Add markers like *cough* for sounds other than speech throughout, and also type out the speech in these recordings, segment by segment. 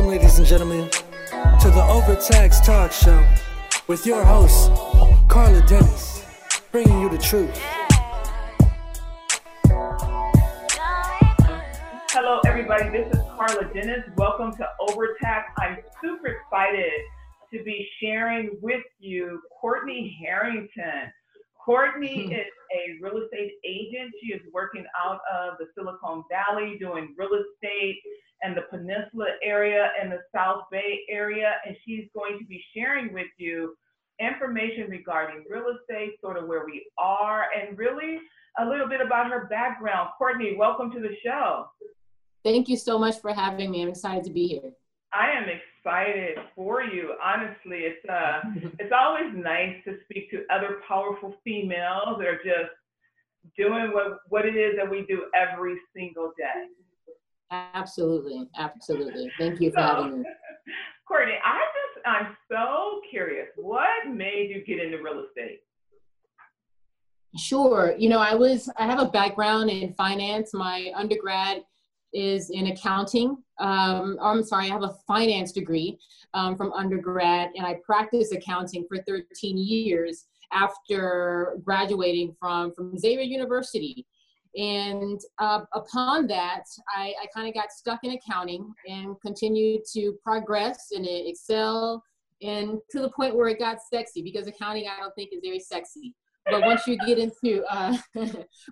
Welcome, ladies and gentlemen, to the Overtax Talk Show with your host, Carla Dennis, bringing you the truth. Hello, everybody. This is Carla Dennis. Welcome to Overtax. I'm super excited to be sharing with you Courtney Harrington. Courtney hmm. is a real estate agent. She is working out of the Silicon Valley doing real estate and the Peninsula area and the South Bay area. And she's going to be sharing with you information regarding real estate, sort of where we are, and really a little bit about her background. Courtney, welcome to the show. Thank you so much for having me. I'm excited to be here. I am excited for you. Honestly, it's uh, *laughs* it's always nice to speak to other powerful females that are just doing what what it is that we do every single day. Absolutely, absolutely. Thank you for so, having me. *laughs* Courtney, I just I'm so curious. What made you get into real estate? Sure. You know, I was I have a background in finance. My undergrad is in accounting. Um, I'm sorry, I have a finance degree um, from undergrad, and I practiced accounting for 13 years after graduating from, from Xavier University. And uh, upon that, I, I kind of got stuck in accounting and continued to progress and excel, and to the point where it got sexy because accounting I don't think is very sexy. But once you get into uh, *laughs*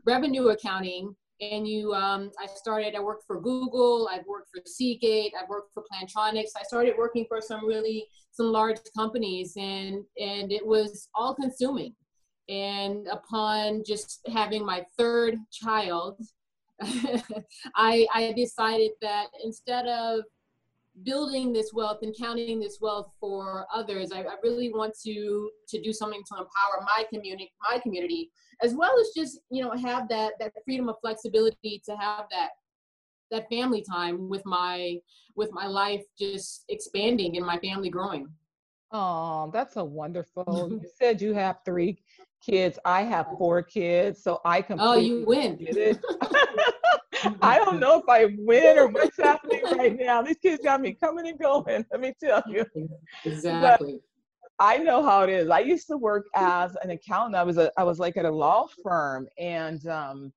revenue accounting, and you um, i started i worked for google i've worked for seagate i've worked for plantronics. I started working for some really some large companies and and it was all consuming. And upon just having my third child *laughs* i i decided that instead of building this wealth and counting this wealth for others. I, I, really want to to do something to empower my community, my community, as well as just you know have that that freedom of flexibility to have that that family time with my with my life just expanding and my family growing. Oh, that's a wonderful. you *laughs* said you have three kids. I have four kids, so I can. Oh, you win. *laughs* *laughs* I don't know if I win or what's happening right *laughs* now. These kids got me coming and going. Let me tell you. Exactly. But I know how it is. I used to work as an accountant. I was a I was like at a law firm, and um,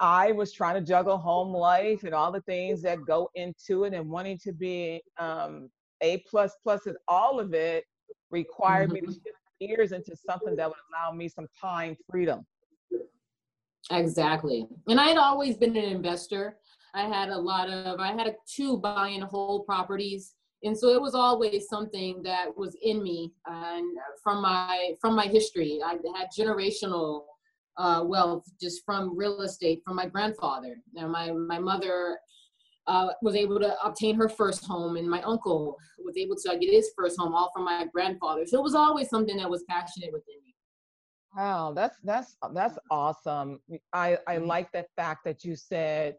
I was trying to juggle home life and all the things that go into it, and wanting to be um, a plus plus all of it required mm-hmm. me to mm-hmm. shift gears into something that would allow me some time freedom. Exactly. And I had always been an investor. I had a lot of, I had two buy and hold properties. And so it was always something that was in me and from my, from my history. I had generational uh, wealth just from real estate from my grandfather. Now my, my mother uh, was able to obtain her first home and my uncle was able to get his first home all from my grandfather. So it was always something that was passionate within me. Wow, that's that's that's awesome. I I Mm-hmm. like the fact that you said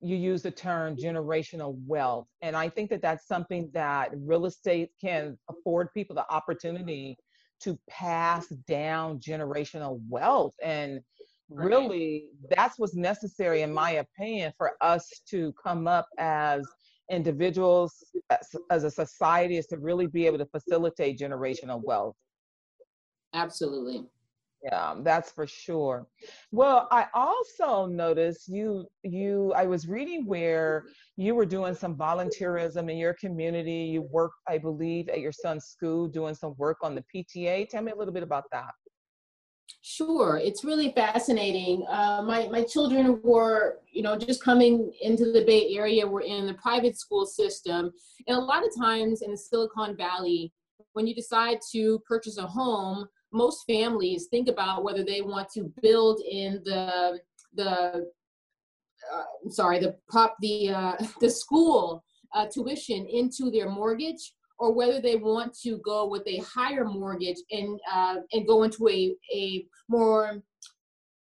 you use the term generational wealth, and I think that that's something that real estate can afford people the opportunity to pass down generational wealth, and. Really that's what's necessary, in my opinion, for us to come up as individuals, as, as a society, is to really be able to facilitate generational wealth. Absolutely. Yeah, that's for sure. Well, I also noticed you you I was reading where you were doing some volunteerism in your community. You worked, I believe, at your son's school doing some work on the PTA. Tell me a little bit about that. Sure, it's really fascinating. Uh, my my children were, you know, just coming into the Bay Area. We're in the private school system, and a lot of times in the Silicon Valley, when you decide to purchase a home, most families think about whether they want to build in the the uh, I'm sorry the prop the uh, *laughs* the school uh, tuition into their mortgage or whether they want to go with a higher mortgage and uh, and go into a a more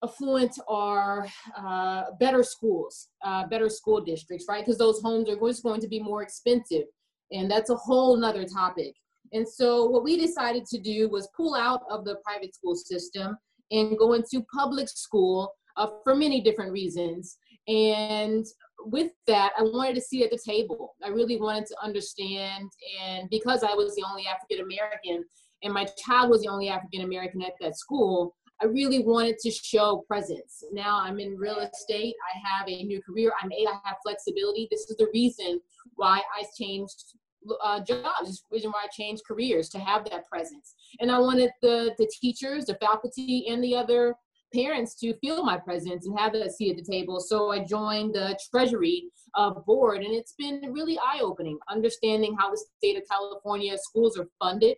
affluent or uh, better schools, uh, better school districts, right? Because those homes are just going to be more expensive, and that's a whole nother topic. And so what we decided to do was pull out of the private school system and go into public school uh, for many different reasons. And with that, I wanted to see at the table. I really wanted to understand, and because I was the only African American, and my child was the only African American at that school, I really wanted to show presence. Now I'm in real estate. I have a new career. I'm eight. I have flexibility. This is the reason why I changed uh, jobs. This reason why I changed careers to have that presence. And I wanted the the teachers, the faculty, and the other parents to feel my presence and have a seat at the table. So I joined the Treasury uh, board, and it's been really eye opening, understanding how the state of California schools are funded,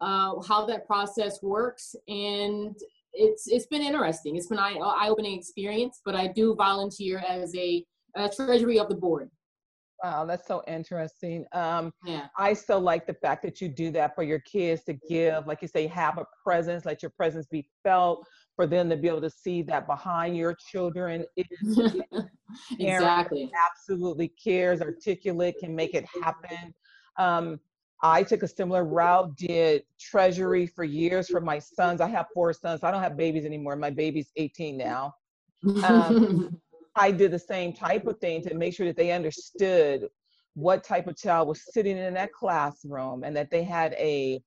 uh, how that process works, and it's it's been interesting. It's been eye eye opening experience. But I do volunteer as a, a Treasury of the board. Wow, that's so interesting. Um, Yeah. I still like the fact that you do that for your kids to give, like you say, have a presence, let your presence be felt, for them to be able to see that behind your children is *laughs* exactly. absolutely cares, articulate, can make it happen. Um, I took a similar route, did treasury for years for my sons. I have four sons. I don't have babies anymore. My baby's 18 now. Um, *laughs* I did the same type of thing to make sure that they understood what type of child was sitting in that classroom and that they had a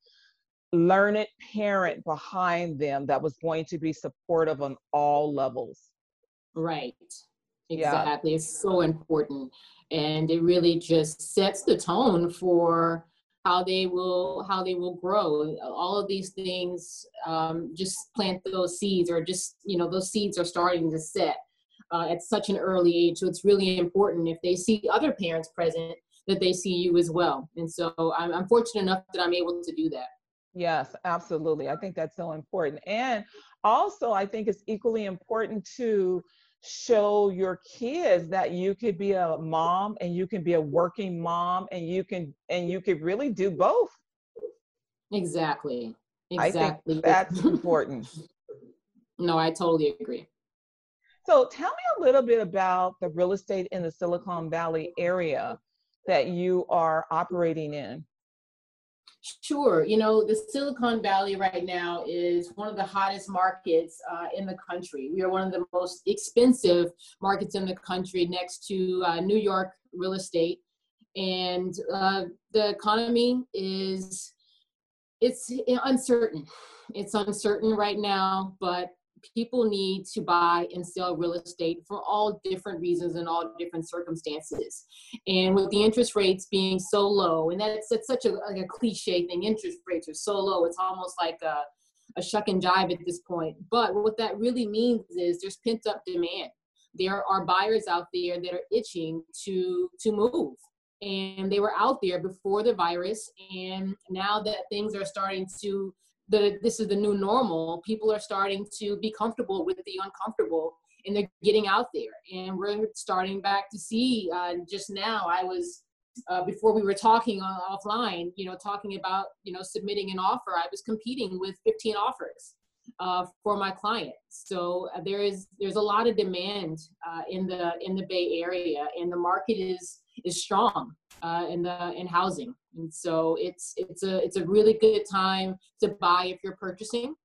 learned parent behind them that was going to be supportive on all levels. Right. Yeah. Exactly. It's so important. And it really just sets the tone for how they will how they will grow. All of these things um, just plant those seeds or just, you know, those seeds are starting to set uh, at such an early age. So it's really important if they see other parents present that they see you as well. And so I'm, I'm fortunate enough that I'm able to do that. Yes, absolutely. I think that's so important. And also, I think it's equally important to show your kids that you could be a mom and you can be a working mom and you can and you could really do both. Exactly. Exactly. that's *laughs* important. no, I totally agree. So tell me a little bit about the real estate in the Silicon Valley area that you are operating in. Sure. You know, the Silicon Valley right now is one of the hottest markets uh, in the country. We are one of the most expensive markets in the country next to uh, New York real estate. And uh, the economy is, it's uncertain. It's uncertain right now, but people need to buy and sell real estate for all different reasons and all different circumstances. And with the interest rates being so low, and that's, that's such a, like a cliche thing, interest rates are so low, it's almost like a, a shuck and jive at this point. But what that really means is there's pent up demand. There are buyers out there that are itching to to move. And they were out there before the virus, and now that things are starting to the this is the new normal. People are starting to be comfortable with the uncomfortable and they're getting out there. And we're starting back to see uh, just now i was uh, before we were talking on, offline you know talking about you know submitting an offer i was competing with 15 offers uh, for my clients so uh, there is there's a lot of demand uh, in the in the bay area and the market is is strong uh, in the in housing and so it's it's a it's a really good time to buy if you're purchasing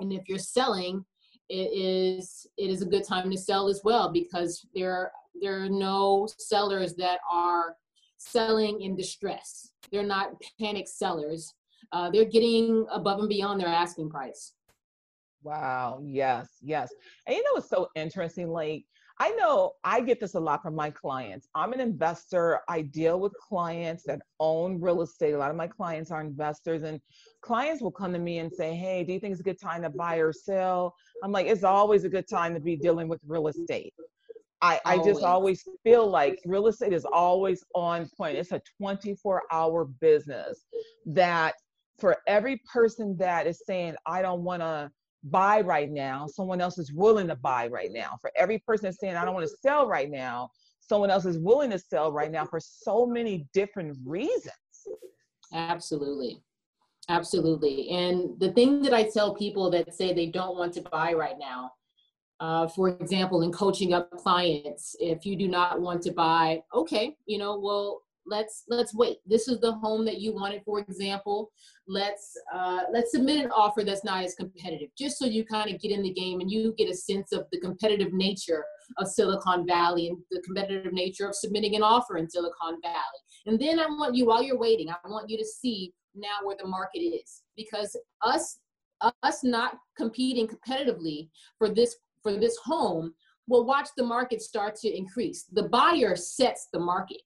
and if you're selling it is it is a good time to sell as well because there there are no sellers that are selling in distress they're not panic sellers uh, they're getting above and beyond their asking price Wow. Yes. Yes. And you know what's so interesting? Like, I know I get this a lot from my clients. I'm an investor. I deal with clients that own real estate. A lot of my clients are investors, and clients will come to me and say, Hey, do you think it's a good time to buy or sell? I'm like, It's always a good time to be dealing with real estate. I, I just Always. always feel like real estate is always on point. It's a 24 hour business that for every person that is saying, I don't want to buy right now, someone else is willing to buy right now. For every person that's saying, I don't want to sell right now, someone else is willing to sell right now for so many different reasons. Absolutely. Absolutely. And the thing that I tell people that say they don't want to buy right now, uh, for example, in coaching up clients, if you do not want to buy, okay, you know, well, let's let's wait. This is the home that you wanted for example. Let's uh, let's submit an offer that's not as competitive just so you kind of get in the game and you get a sense of the competitive nature of silicon valley and the competitive nature of submitting an offer in silicon valley. And then i want you while you're waiting i want you to see now where the market is because us us not competing competitively for this for this home will watch the market start to increase. The buyer sets the market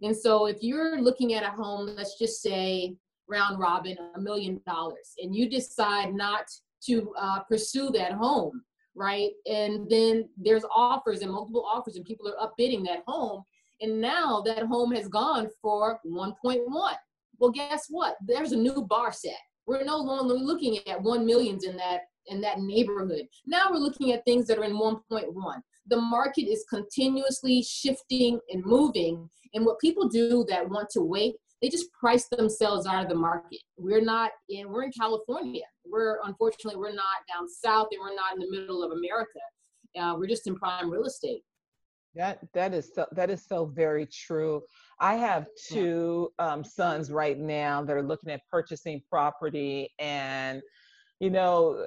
and so if you're looking at a home, let's just say round robin, a million dollars, and you decide not to uh, pursue that home, right? And then there's offers and multiple offers, and people are upbidding that home. And now that home has gone for 1.1. Well, guess what? There's a new bar set. We're no longer looking at 1 millions in that in that neighborhood. Now we're looking at things that are in 1.1 the market is continuously shifting and moving. And what people do that want to wait, they just price themselves out of the market. We're not in, we're in California. We're unfortunately, we're not down south and we're not in the middle of America. Uh, we're just in prime real estate. That that is so that is so very true. I have two um, sons right now that are looking at purchasing property, and you know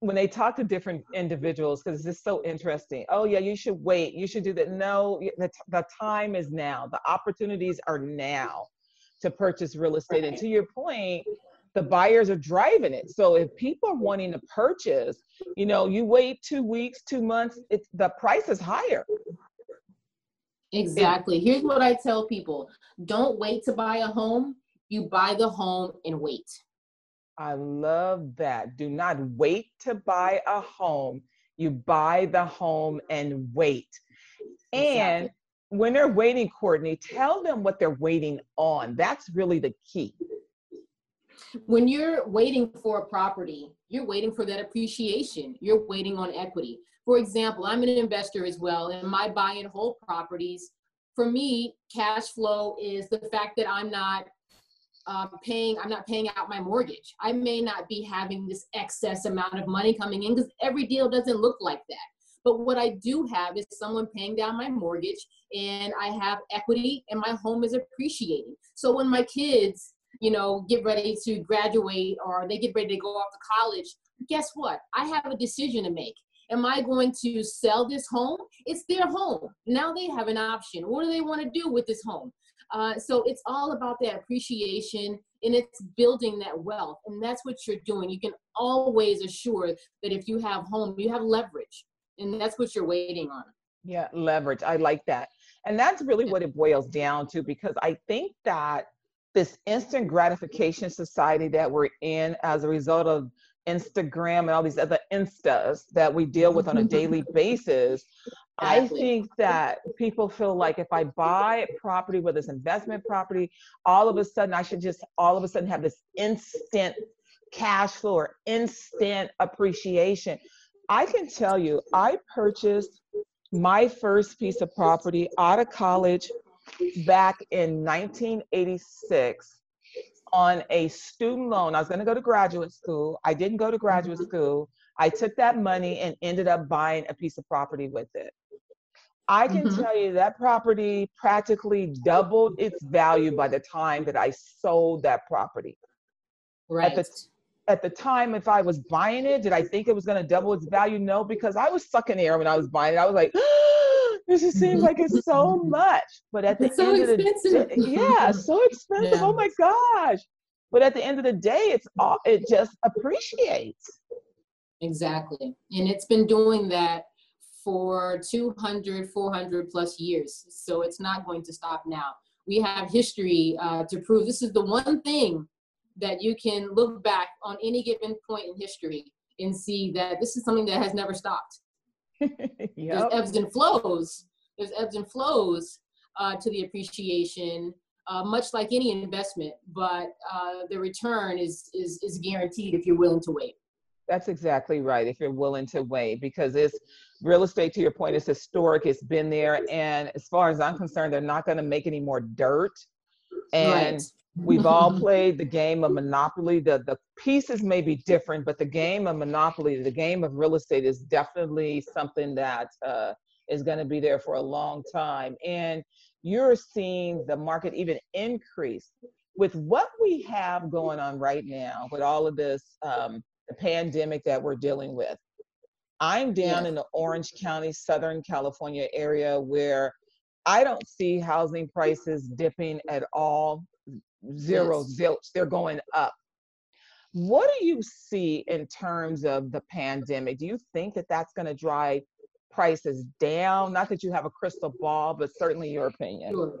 when they talk to different individuals because it's just so interesting oh yeah you should wait you should do that. No the, the time is now the opportunities are now to purchase real estate right. and to your point the buyers are driving it so if people are wanting to purchase you know you wait two weeks two months it's the price is higher. Exactly. Here's what i tell people don't wait to buy a home you buy the home and wait I love that. Do not wait to buy a home. You buy the home and wait. And when they're waiting, Courtney, tell them what they're waiting on. That's really the key. When you're waiting for a property, you're waiting for that appreciation. You're waiting on equity. For example, I'm an investor as well, and my buy and hold properties, for me, cash flow is the fact that I'm not um, paying, I'm not paying out my mortgage. I may not be having this excess amount of money coming in because every deal doesn't look like that. But what I do have is someone paying down my mortgage and I have equity and my home is appreciating. So when my kids, you know, get ready to graduate or they get ready to go off to college, guess what? I have a decision to make. Am I going to sell this home? It's their home. Now they have an option. What do they want to do with this home? Uh, so it's all about that appreciation and it's building that wealth. And that's what you're doing. You can always assure that if you have home, you have leverage. And that's what you're waiting on. Yeah, leverage. I like that. And that's really what it boils down to because I think that this instant gratification society that we're in as a result of Instagram and all these other instas that we deal with on a daily *laughs* basis I think that people feel like if I buy property, whether it's investment property, all of a sudden I should just all of a sudden have this instant cash flow or instant appreciation. I can tell you, I purchased my first piece of property out of college back in 1986 on a student loan. I was going to go to graduate school. I didn't go to graduate mm-hmm. school. I took that money and ended up buying a piece of property with it. I can mm-hmm. tell you that property practically doubled its value by the time that I sold that property. Right. At the, at the time, if I was buying it, did I think it was going to double its value? No, because I was sucking air when I was buying it. I was like, *gasps* this just seems like it's so *laughs* much. But at the it's end so of the day, yeah, so expensive. Yeah. Oh my gosh. But at the end of the day, it's all, it just appreciates. Exactly. And it's been doing that for 200, 400 plus years. So it's not going to stop now. We have history uh, to prove this is the one thing that you can look back on any given point in history and see that this is something that has never stopped. yep. *laughs* There's ebbs and flows. There's ebbs and flows uh, to the appreciation, uh, much like any investment, but uh, the return is, is, is guaranteed if you're willing to wait. That's exactly right. If you're willing to wait, because it's real estate, to your point, is historic. It's been there. And as far as I'm concerned, they're not going to make any more dirt. And right. we've all *laughs* played the game of Monopoly. The, the pieces may be different, but the game of Monopoly, the game of real estate is definitely something that uh, is going to be there for a long time. And you're seeing the market even increase with what we have going on right now, with all of this, um, the pandemic that we're dealing with. I'm down in the Orange County, Southern California area where I don't see housing prices dipping at all. Zero, yes. zilch, they're going up. What do you see in terms of the pandemic? Do you think that that's going to drive prices down? Not that you have a crystal ball, but certainly your opinion. Sure.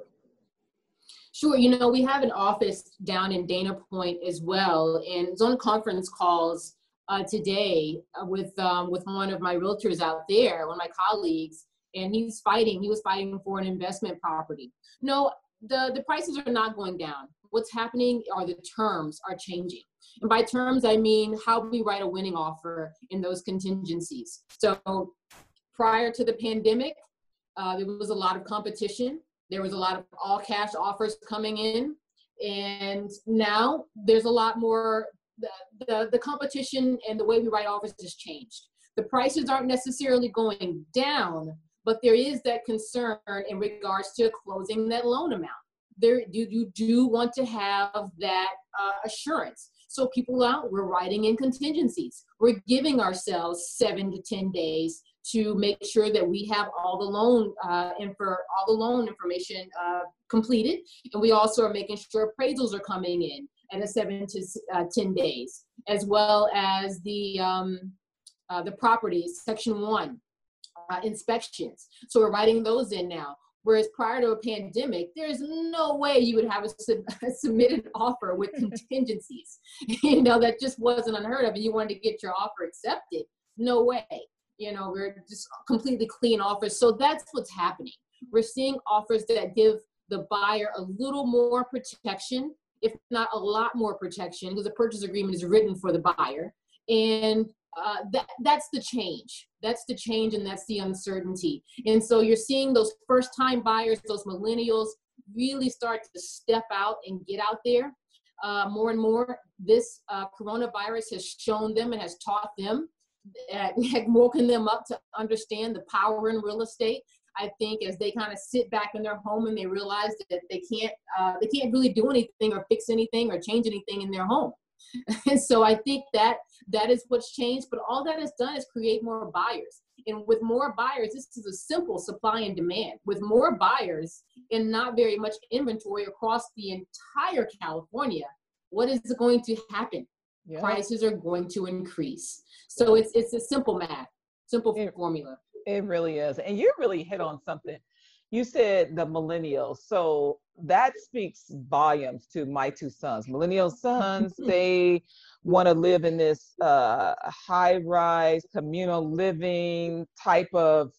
Sure. You know, we have an office down in Dana Point as well, and it's on conference calls uh, today uh, with um, with one of my realtors out there, one of my colleagues, and he's fighting. He was fighting for an investment property. No, the the prices are not going down. What's happening are the terms are changing. And by terms, I mean how we write a winning offer in those contingencies. So prior to the pandemic, uh, there was a lot of competition. There was a lot of all cash offers coming in. And now there's a lot more, the, the, the competition and the way we write offers has changed. The prices aren't necessarily going down, but there is that concern in regards to closing that loan amount. There, you, you do want to have that uh, assurance. So people out, we're writing in contingencies. We're giving ourselves seven to 10 days to make sure that we have all the loan uh, info, all the loan information uh, completed, and we also are making sure appraisals are coming in at a seven to uh, ten days, as well as the um, uh, the properties section one uh, inspections. So we're writing those in now. Whereas prior to a pandemic, there's no way you would have a, sub- *laughs* a submitted offer with *laughs* contingencies. *laughs* you know that just wasn't unheard of, and you wanted to get your offer accepted. No way you know we're just completely clean offers. So that's what's happening. We're seeing offers that give the buyer a little more protection if not a lot more protection because the purchase agreement is written for the buyer. And uh, that that's the change. That's the change and that's the uncertainty. And so you're seeing those first time buyers those millennials really start to step out and get out there uh, more and more. This uh, coronavirus has shown them and has taught them had *laughs* woken them up to understand the power in real estate. I think as they kind of sit back in their home and they realize that they can't uh, they can't really do anything or fix anything or change anything in their home. *laughs* and so I think that that is what's changed. But all that has done is create more buyers. And with more buyers, this is a simple supply and demand. With more buyers and not very much inventory across the entire California, what is going to happen? Yeah. prices are going to increase. So it's it's a simple math, simple it, formula. It really is. And you really hit on something. You said the millennials. So that speaks volumes to my two sons. Millennial sons, *laughs* they want to live in this uh, high rise communal living type of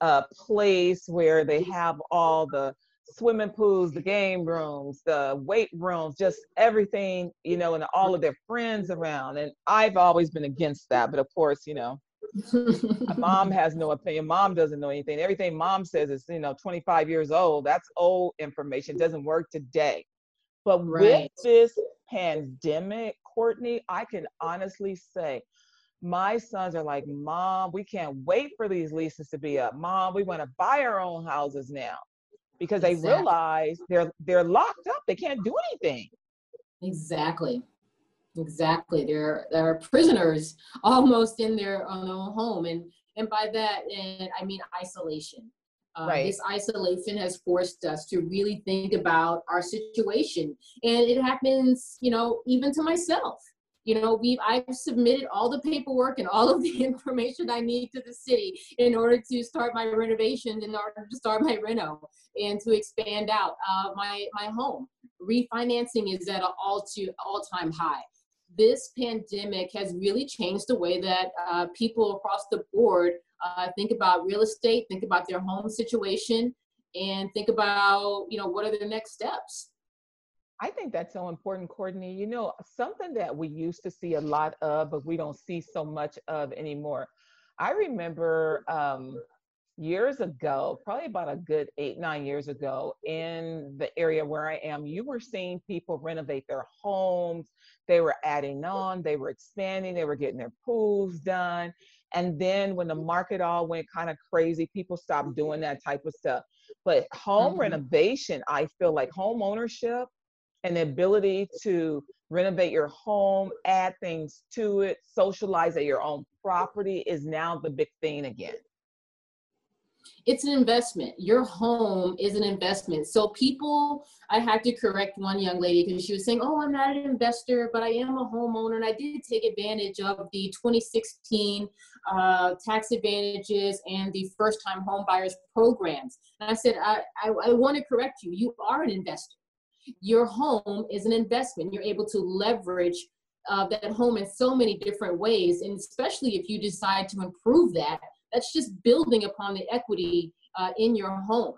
uh, place where they have all the swimming pools, the game rooms, the weight rooms, just everything, you know, and all of their friends around. And I've always been against that. But of course, you know, mom *laughs* has no opinion. Mom doesn't know anything. Everything mom says is, you know, 25 years old. That's old information. It doesn't work today. But right. with this pandemic, Courtney, I can honestly say my sons are like, Mom, we can't wait for these leases to be up. Mom, we want to buy our own houses now because they realize they're they're locked up. They can't do anything. Exactly. Exactly. They're they're prisoners almost in their own home. And and by that and I mean isolation. Uh, right. This isolation has forced us to really think about our situation. And it happens, you know, even to myself you know we've i've submitted all the paperwork and all of the *laughs* information i need to the city in order to start my renovations in order to start my reno and to expand out uh, my my home. Refinancing is at an all to all time high. This pandemic has really changed the way that uh, people across the board uh, think about real estate think about their home situation and think about you know what are the next steps I think that's so important, Courtney. You know, something that we used to see a lot of, but we don't see so much of anymore. I remember um, years ago, probably about a good eight, nine years ago, in the area where I am, you were seeing people renovate their homes. They were adding on, they were expanding, they were getting their pools done. And then when the market all went kind of crazy, people stopped doing that type of stuff. But home mm-hmm. renovation, I feel like home ownership and the ability to renovate your home, add things to it, socialize at your own property is now the big thing again it's an investment. Your home is an investment. So people, I had to correct one young lady because she was saying, "Oh, I'm not an investor, but I am a homeowner, and I did take advantage of the 2016 uh, tax advantages and the first-time home buyers programs." And I said, I, I, I want to correct you. You are an investor. Your home is an investment. You're able to leverage uh, that home in so many different ways, and especially if you decide to improve that that's just building upon the equity uh, in your home.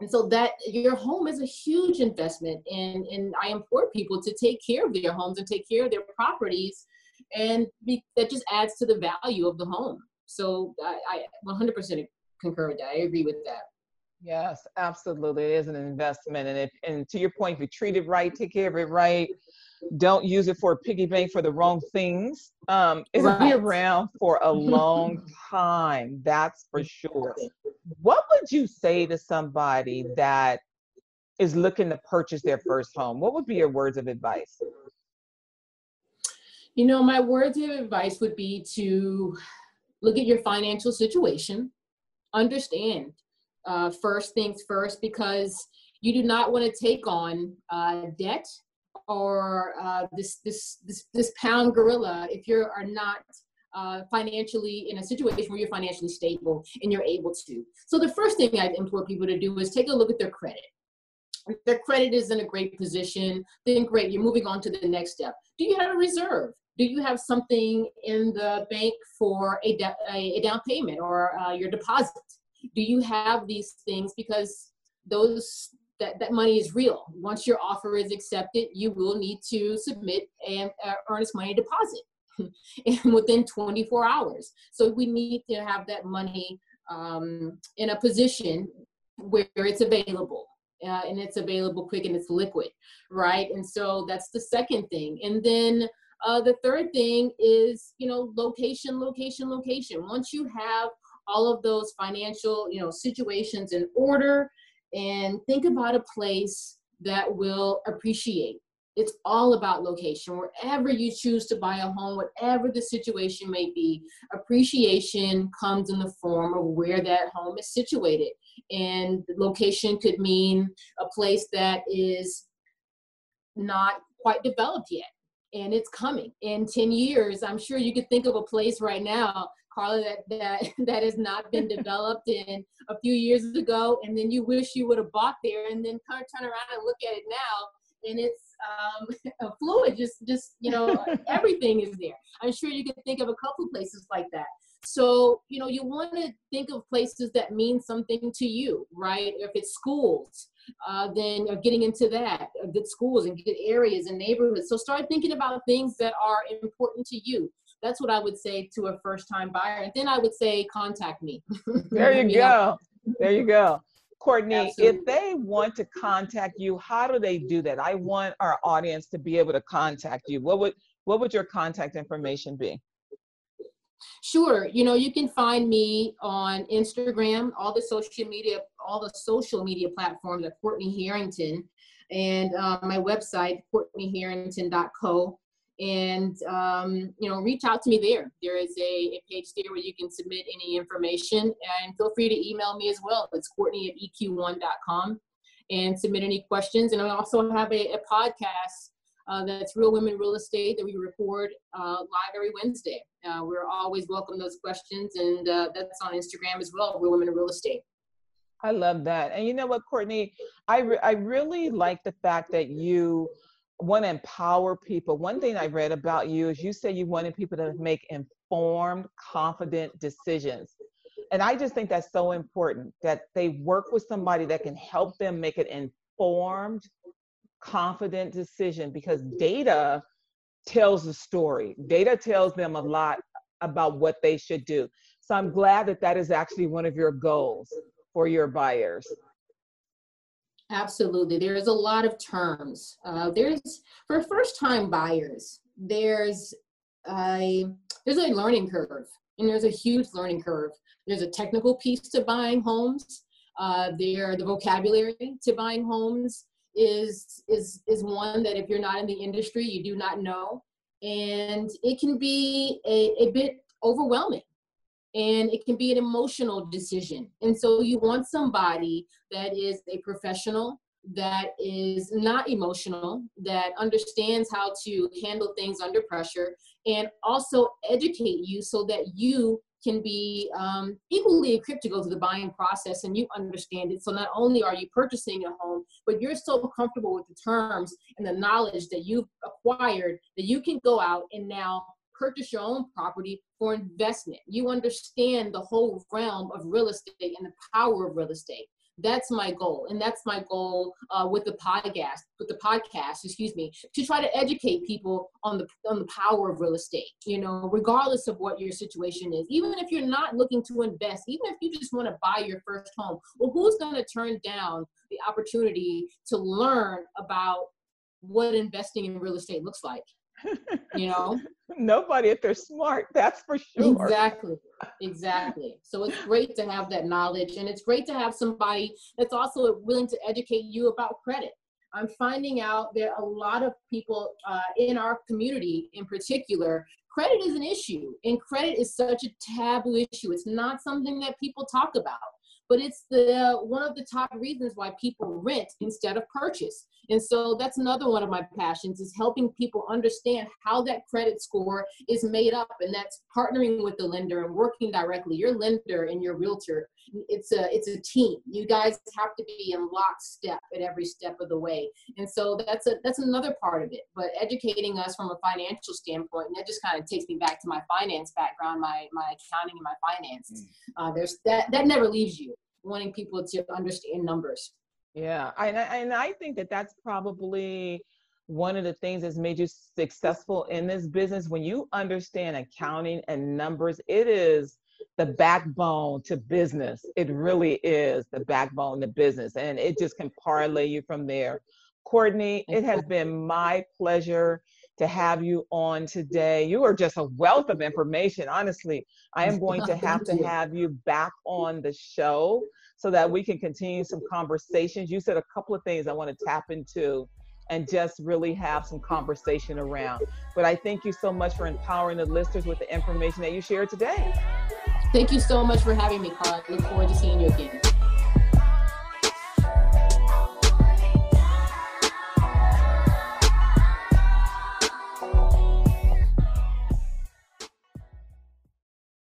And so that your home is a huge investment and and i implore people to take care of their homes and take care of their properties and be, that just adds to the value of the home. So i, I 100% concur with that. I agree with that yes absolutely it is an investment and if and to your point if you treat it right take care of it right don't use it for a piggy bank for the wrong things. Um, it'll right. be around for a long *laughs* time, that's for sure. What would you say to somebody that is looking to purchase their first home? What would be your words of advice? You know, my words of advice would be to look at your financial situation, understand uh, first things first, because you do not want to take on uh, debt or uh, this this this this pound gorilla if you are not uh, financially in a situation where you're financially stable and you're able to. So the first thing I'd implore people to do is take a look at their credit. If their credit is in a great position, then great, you're moving on to the next step. Do you have a reserve? Do you have something in the bank for a, de- a, down payment or uh, your deposit? Do you have these things? Because those that, that money is real. Once your offer is accepted, you will need to submit an uh, earnest money deposit *laughs* and within 24 hours. So we need to have that money um, in a position where it's available. Uh, and it's available quick and it's liquid, right? And so that's the second thing. And then uh, the third thing is, you know, location, location, location. Once you have all of those financial, you know, situations in order, and think about a place that will appreciate. It's all about location. Wherever you choose to buy a home, whatever the situation may be, appreciation comes in the form of where that home is situated. And location could mean a place that is not quite developed yet and it's coming in 10 years i'm sure you could think of a place right now Carla, that that *laughs* that has not been developed in a few years ago, and then you wish you would have bought there, and then kind of turn around and look at it now, and it's um, *laughs* fluid. Just just you know, *laughs* everything is there. I'm sure you can think of a couple places like that. So you know, you want to think of places that mean something to you, right? If it's schools, uh, then getting into that, uh, good schools and good areas and neighborhoods. So start thinking about things that are important to you that's what I would say to a first time buyer. And then I would say, contact me. *laughs* There you, you go. Know? There you go. Courtney, Absolutely. if they want to contact you, how do they do that? I want our audience to be able to contact you. What would what would your contact information be? Sure. You know, you can find me on Instagram, all the social media, all the social media platforms at Courtney Harrington, and uh, my website, courtneyharrington.co and um, you know reach out to me there. There is a, a, page there where you can submit any information and feel free to email me as well. It's courtney at eq1.com and submit any questions. And i also have a, a podcast uh, that's real women real estate that we record uh, live every wednesday. Uh, we're always welcome those questions and uh, that's on instagram as well real women real estate. I love that. And you know what courtney? I, re- I really like the fact that you want to empower people. One thing I read about you is you said you wanted people to make informed, confident decisions. And I just think that's so important that they work with somebody that can help them make an informed, confident decision because data tells the story. Data tells them a lot about what they should do. So I'm glad that that is actually one of your goals for your buyers. Absolutely. There's a lot of terms. Uh, there's for first time buyers, there's a there's a learning curve and there's a huge learning curve. There's a technical piece to buying homes. Uh, there, the vocabulary to buying homes is is is one that if you're not in the industry, you do not know, and it can be a, a bit overwhelming and it can be an emotional decision. And so you want somebody that is a professional, that is not emotional, that understands how to handle things under pressure, and also educate you so that you can be um, equally equipped to go through the buying process and you understand it. So not only are you purchasing a home, but you're so comfortable with the terms and the knowledge that you've acquired that you can go out and now purchase your own property for investment. You understand the whole realm of real estate and the power of real estate. That's my goal, and that's my goal uh, with the podcast. With the podcast, excuse me, to try to educate people on the on the power of real estate. You know, regardless of what your situation is, even if you're not looking to invest, even if you just want to buy your first home, well, who's going to turn down the opportunity to learn about what investing in real estate looks like? You know? *laughs* Nobody if they're smart that's for sure. Exactly exactly. So it's great to have that knowledge and it's great to have somebody that's also willing to educate you about credit. I'm finding out that a lot of people uh, in our community in particular credit is an issue and credit is such a taboo issue. It's not something that people talk about but it's the one of the top reasons why people rent instead of purchase. And so that's another one of my passions is helping people understand how that credit score is made up and that's partnering with the lender and working directly your lender and your realtor it's a it's a team. You guys have to be in lockstep at every step of the way. And so that's a that's another part of it. But educating us from a financial standpoint and that just kind of takes me back to my finance background my my accounting and my finance. Mm. uh, there's that that never leaves you wanting people to understand numbers. Yeah, and I, and I think that that's probably one of the things that's made you successful in this business. When you understand accounting and numbers, it is the backbone to business. It really is the backbone to business, and it just can parlay you from there. Courtney, it has been my pleasure to have you on today. You are just a wealth of information. Honestly, I am going to *laughs* have to have you back on the show so that we can continue some conversations. You said a couple of things I want to tap into and just really have some conversation around. But I thank you so much for empowering the listeners with the information that you shared today. Thank you so much for having me, Carl. I look forward to seeing you again.